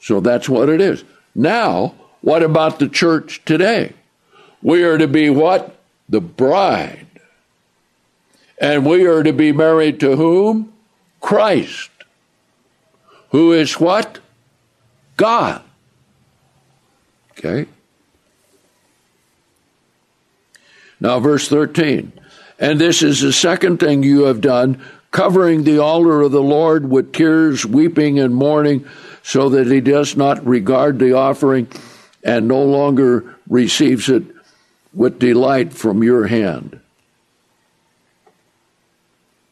So that's what it is. Now, what about the church today? We are to be what? The bride. And we are to be married to whom? Christ. Who is what? God. Okay? Now, verse 13. And this is the second thing you have done, covering the altar of the Lord with tears, weeping, and mourning, so that he does not regard the offering and no longer receives it with delight from your hand.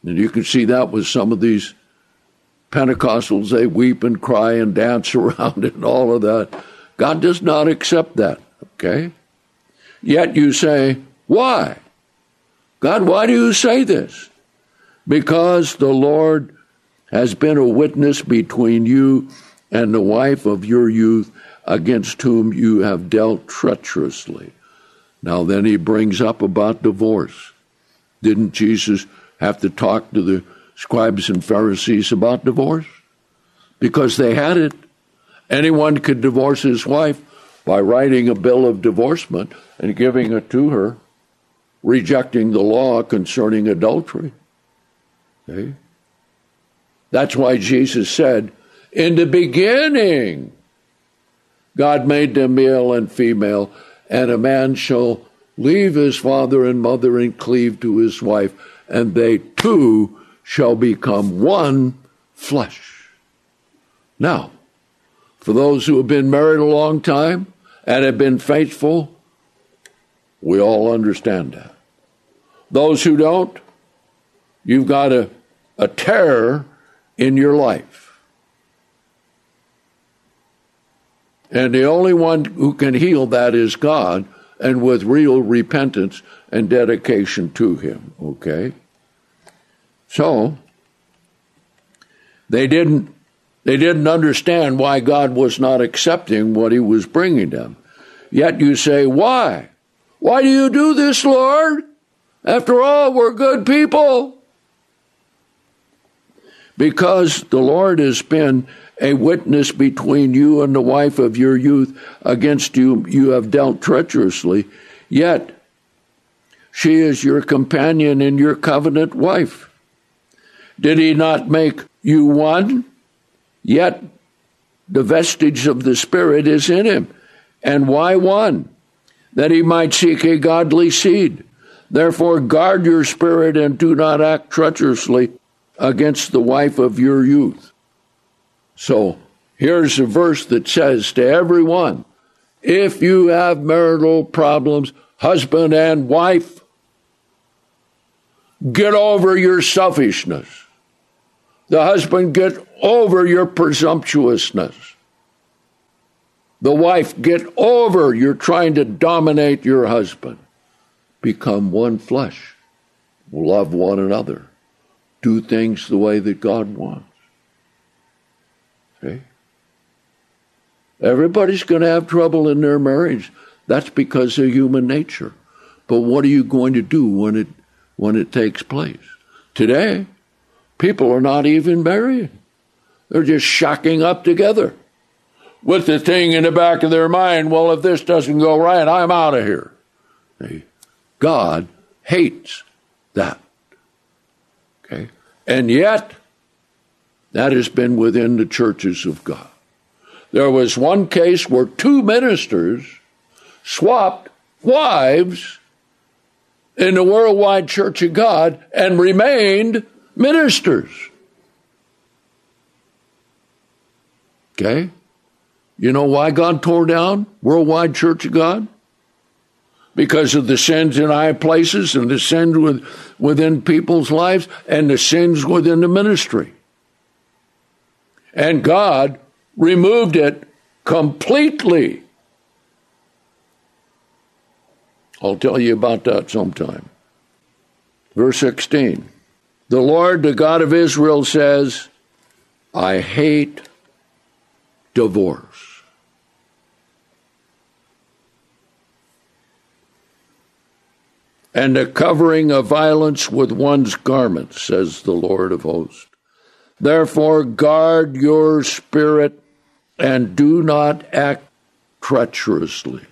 And you can see that with some of these Pentecostals, they weep and cry and dance *laughs* around and all of that. God does not accept that, okay? Yet you say, why? God, why do you say this? Because the Lord has been a witness between you and the wife of your youth against whom you have dealt treacherously. Now, then he brings up about divorce. Didn't Jesus have to talk to the scribes and Pharisees about divorce? Because they had it. Anyone could divorce his wife by writing a bill of divorcement and giving it to her, rejecting the law concerning adultery. Okay? That's why Jesus said, In the beginning, God made them male and female, and a man shall leave his father and mother and cleave to his wife, and they two shall become one flesh. Now, for those who have been married a long time and have been faithful, we all understand that. Those who don't, you've got a, a terror in your life. And the only one who can heal that is God, and with real repentance and dedication to Him. Okay? So, they didn't they didn't understand why God was not accepting what he was bringing them. Yet you say, Why? Why do you do this, Lord? After all, we're good people. Because the Lord has been a witness between you and the wife of your youth against you you have dealt treacherously, yet she is your companion and your covenant wife. Did he not make you one? Yet the vestige of the Spirit is in him. And why one? That he might seek a godly seed. Therefore, guard your spirit and do not act treacherously against the wife of your youth. So, here's a verse that says to everyone if you have marital problems, husband and wife, get over your selfishness. The husband, get over your presumptuousness. The wife, get over you're trying to dominate your husband. Become one flesh. Love one another. Do things the way that God wants. Okay? Everybody's going to have trouble in their marriage. That's because of human nature. But what are you going to do when it when it takes place? Today, people are not even married. They're just shocking up together with the thing in the back of their mind, well, if this doesn't go right, I'm out of here. God hates that. Okay? And yet, that has been within the churches of God. There was one case where two ministers swapped wives in the worldwide church of God and remained ministers. Okay? You know why God tore down Worldwide Church of God? Because of the sins in high places and the sins with, within people's lives and the sins within the ministry. And God removed it completely. I'll tell you about that sometime. Verse 16 The Lord, the God of Israel, says, I hate divorce. And a covering of violence with one's garment, says the Lord of hosts. Therefore, guard your spirit and do not act treacherously.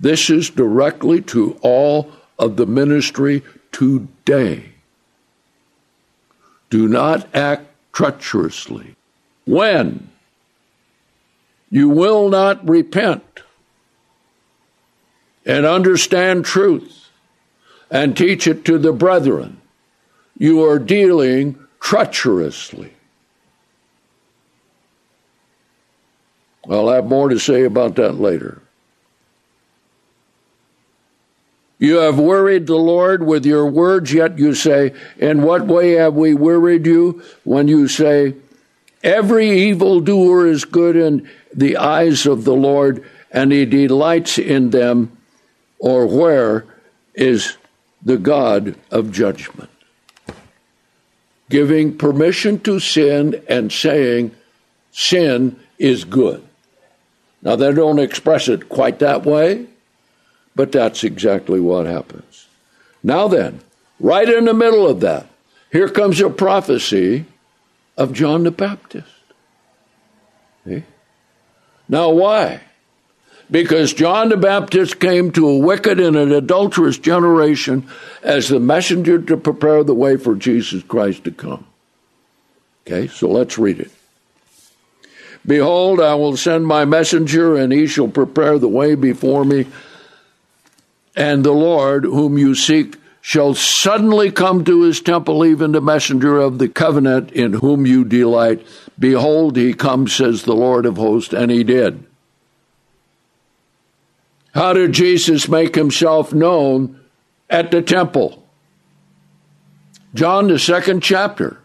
This is directly to all of the ministry today. Do not act treacherously. When you will not repent and understand truth and teach it to the brethren, you are dealing treacherously. I'll have more to say about that later. You have worried the Lord with your words, yet you say, In what way have we worried you? When you say, Every evildoer is good in the eyes of the Lord, and he delights in them, or where is the God of judgment? Giving permission to sin and saying sin is good. Now, they don't express it quite that way, but that's exactly what happens. Now, then, right in the middle of that, here comes a prophecy of John the Baptist. See? Now, why? Because John the Baptist came to a wicked and an adulterous generation as the messenger to prepare the way for Jesus Christ to come. Okay, so let's read it. Behold, I will send my messenger, and he shall prepare the way before me. And the Lord, whom you seek, shall suddenly come to his temple, even the messenger of the covenant in whom you delight. Behold, he comes, says the Lord of hosts, and he did. How did Jesus make himself known at the temple? John, the second chapter.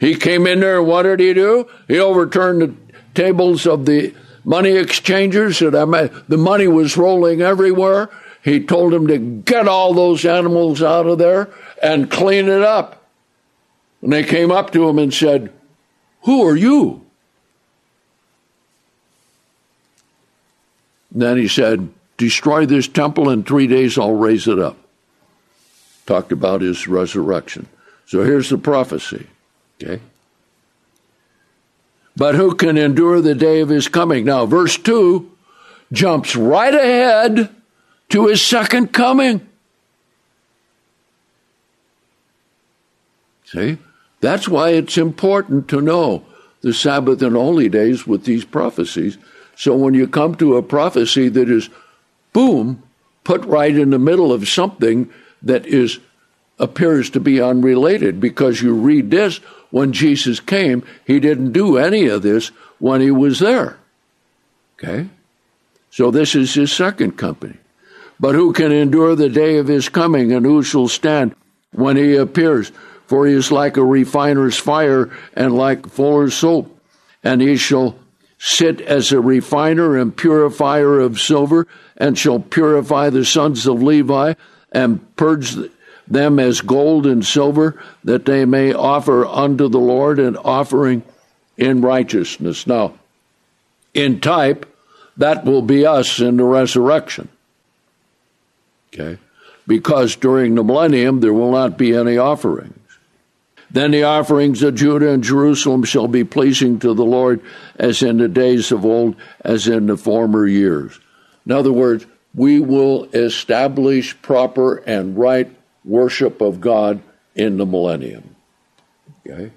He came in there, what did he do? He overturned the tables of the money exchangers. The money was rolling everywhere. He told them to get all those animals out of there and clean it up. And they came up to him and said, Who are you? And then he said, Destroy this temple, in three days I'll raise it up. Talked about his resurrection. So here's the prophecy. Okay? but who can endure the day of his coming? Now, verse 2 jumps right ahead to his second coming. See? That's why it's important to know the Sabbath and holy days with these prophecies. So when you come to a prophecy that is, boom, put right in the middle of something that is appears to be unrelated because you read this when Jesus came, he didn't do any of this when he was there. Okay? So this is his second company. But who can endure the day of his coming, and who shall stand when he appears? For he is like a refiner's fire and like fuller's soap. And he shall sit as a refiner and purifier of silver, and shall purify the sons of Levi, and purge them as gold and silver, that they may offer unto the Lord an offering in righteousness. Now, in type, that will be us in the resurrection. Okay? Because during the millennium there will not be any offerings. Then the offerings of Judah and Jerusalem shall be pleasing to the Lord as in the days of old, as in the former years. In other words, we will establish proper and right worship of God in the millennium. Okay?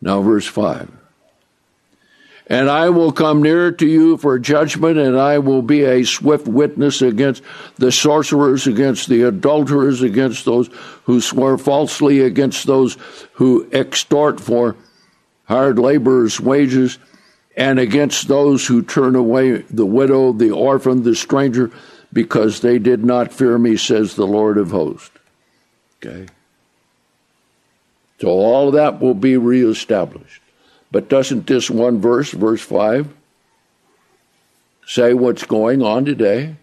Now, verse 5. And I will come near to you for judgment, and I will be a swift witness against the sorcerers, against the adulterers, against those who swear falsely, against those who extort for hard laborers' wages, and against those who turn away the widow, the orphan, the stranger, because they did not fear me, says the Lord of hosts. Okay? So all of that will be reestablished. But doesn't this one verse, verse 5, say what's going on today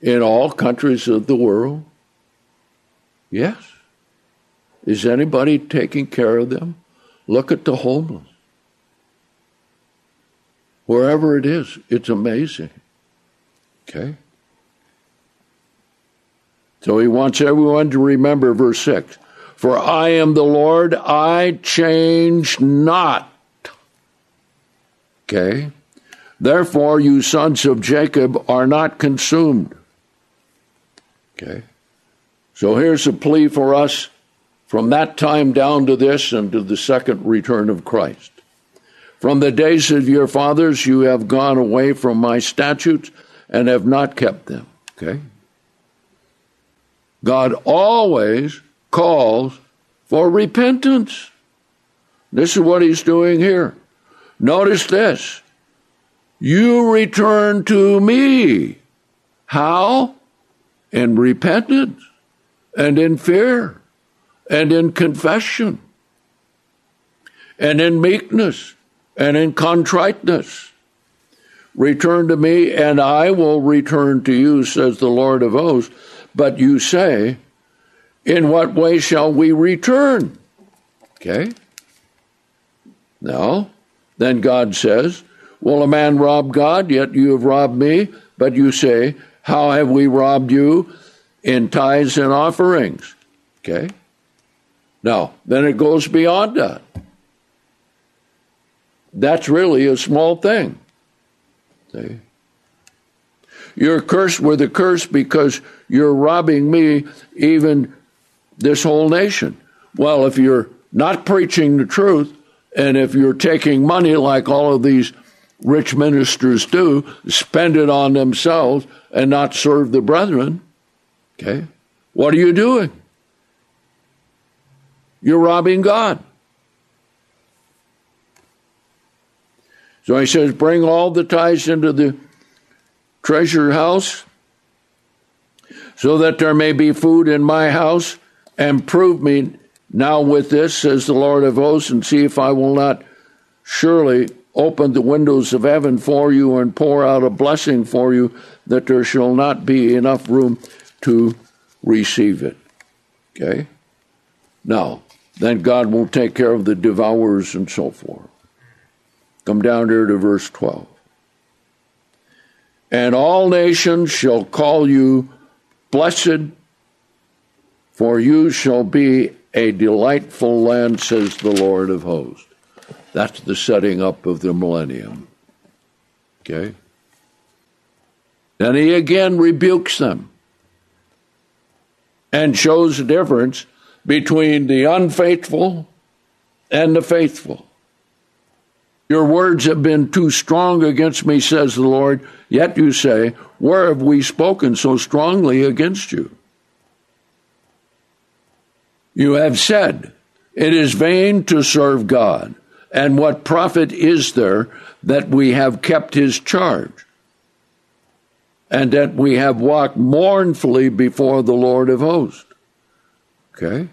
in all countries of the world? Yes. Is anybody taking care of them? Look at the homeless. Wherever it is, it's amazing. Okay? So he wants everyone to remember verse 6 For I am the Lord, I change not. Okay? Therefore, you sons of Jacob are not consumed. Okay? So here's a plea for us from that time down to this and to the second return of Christ. From the days of your fathers, you have gone away from my statutes and have not kept them. Okay? God always calls for repentance. This is what he's doing here. Notice this. You return to me. How? In repentance and in fear. and in confession and in meekness and in contriteness. Return to me, and I will return to you, says the Lord of hosts. But you say, In what way shall we return? Okay. Now, then God says, Will a man rob God? Yet you have robbed me. But you say, How have we robbed you? In tithes and offerings. Okay. Now, then it goes beyond that. That's really a small thing. See? You're cursed with a curse because you're robbing me, even this whole nation. Well, if you're not preaching the truth, and if you're taking money like all of these rich ministers do, spend it on themselves and not serve the brethren, okay, what are you doing? You're robbing God. So he says, Bring all the tithes into the treasure house, so that there may be food in my house, and prove me now with this, says the Lord of hosts, and see if I will not surely open the windows of heaven for you and pour out a blessing for you, that there shall not be enough room to receive it. Okay? Now, then God will take care of the devourers and so forth. Come down here to verse 12. And all nations shall call you blessed, for you shall be a delightful land, says the Lord of hosts. That's the setting up of the millennium. Okay? Then he again rebukes them and shows the difference between the unfaithful and the faithful. Your words have been too strong against me, says the Lord. Yet you say, Where have we spoken so strongly against you? You have said, It is vain to serve God, and what profit is there that we have kept his charge, and that we have walked mournfully before the Lord of hosts? Okay?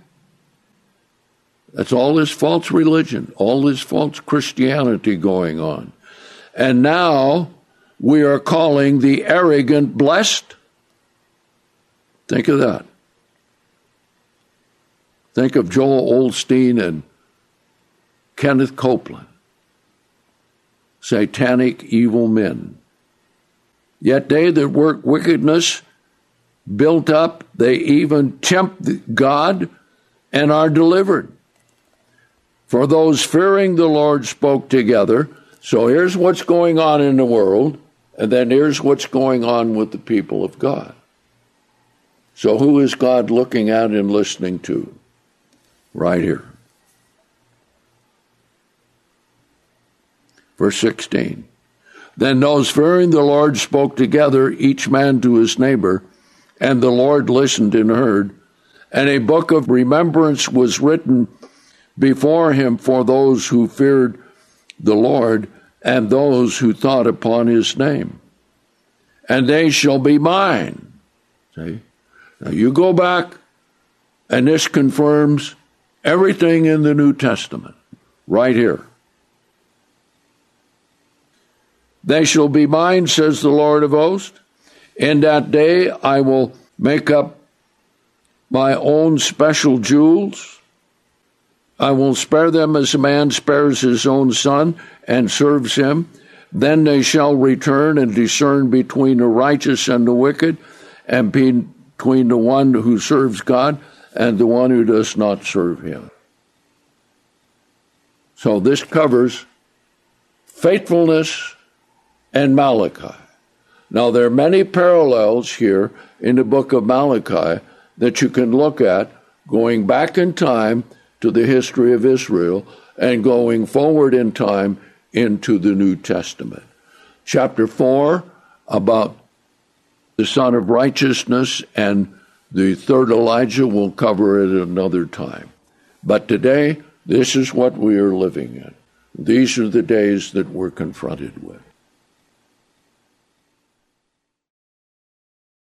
That's all this false religion, all this false Christianity going on. And now we are calling the arrogant blessed. Think of that. Think of Joel Osteen and Kenneth Copeland. Satanic evil men. Yet they that work wickedness built up, they even tempt God and are delivered. For those fearing the Lord spoke together. So here's what's going on in the world, and then here's what's going on with the people of God. So who is God looking at and listening to? Right here. Verse 16. Then those fearing the Lord spoke together, each man to his neighbor, and the Lord listened and heard. And a book of remembrance was written before him for those who feared the Lord and those who thought upon his name. And they shall be mine. See? Now you go back, and this confirms everything in the New Testament, right here. They shall be mine, says the Lord of hosts. In that day I will make up my own special jewels I will spare them as a man spares his own son and serves him. Then they shall return and discern between the righteous and the wicked, and between the one who serves God and the one who does not serve him. So this covers faithfulness and Malachi. Now, there are many parallels here in the book of Malachi that you can look at going back in time to the history of Israel and going forward in time into the New Testament. Chapter 4 about the Sun of Righteousness and the third Elijah will cover it another time. But today, this is what we are living in. These are the days that we're confronted with.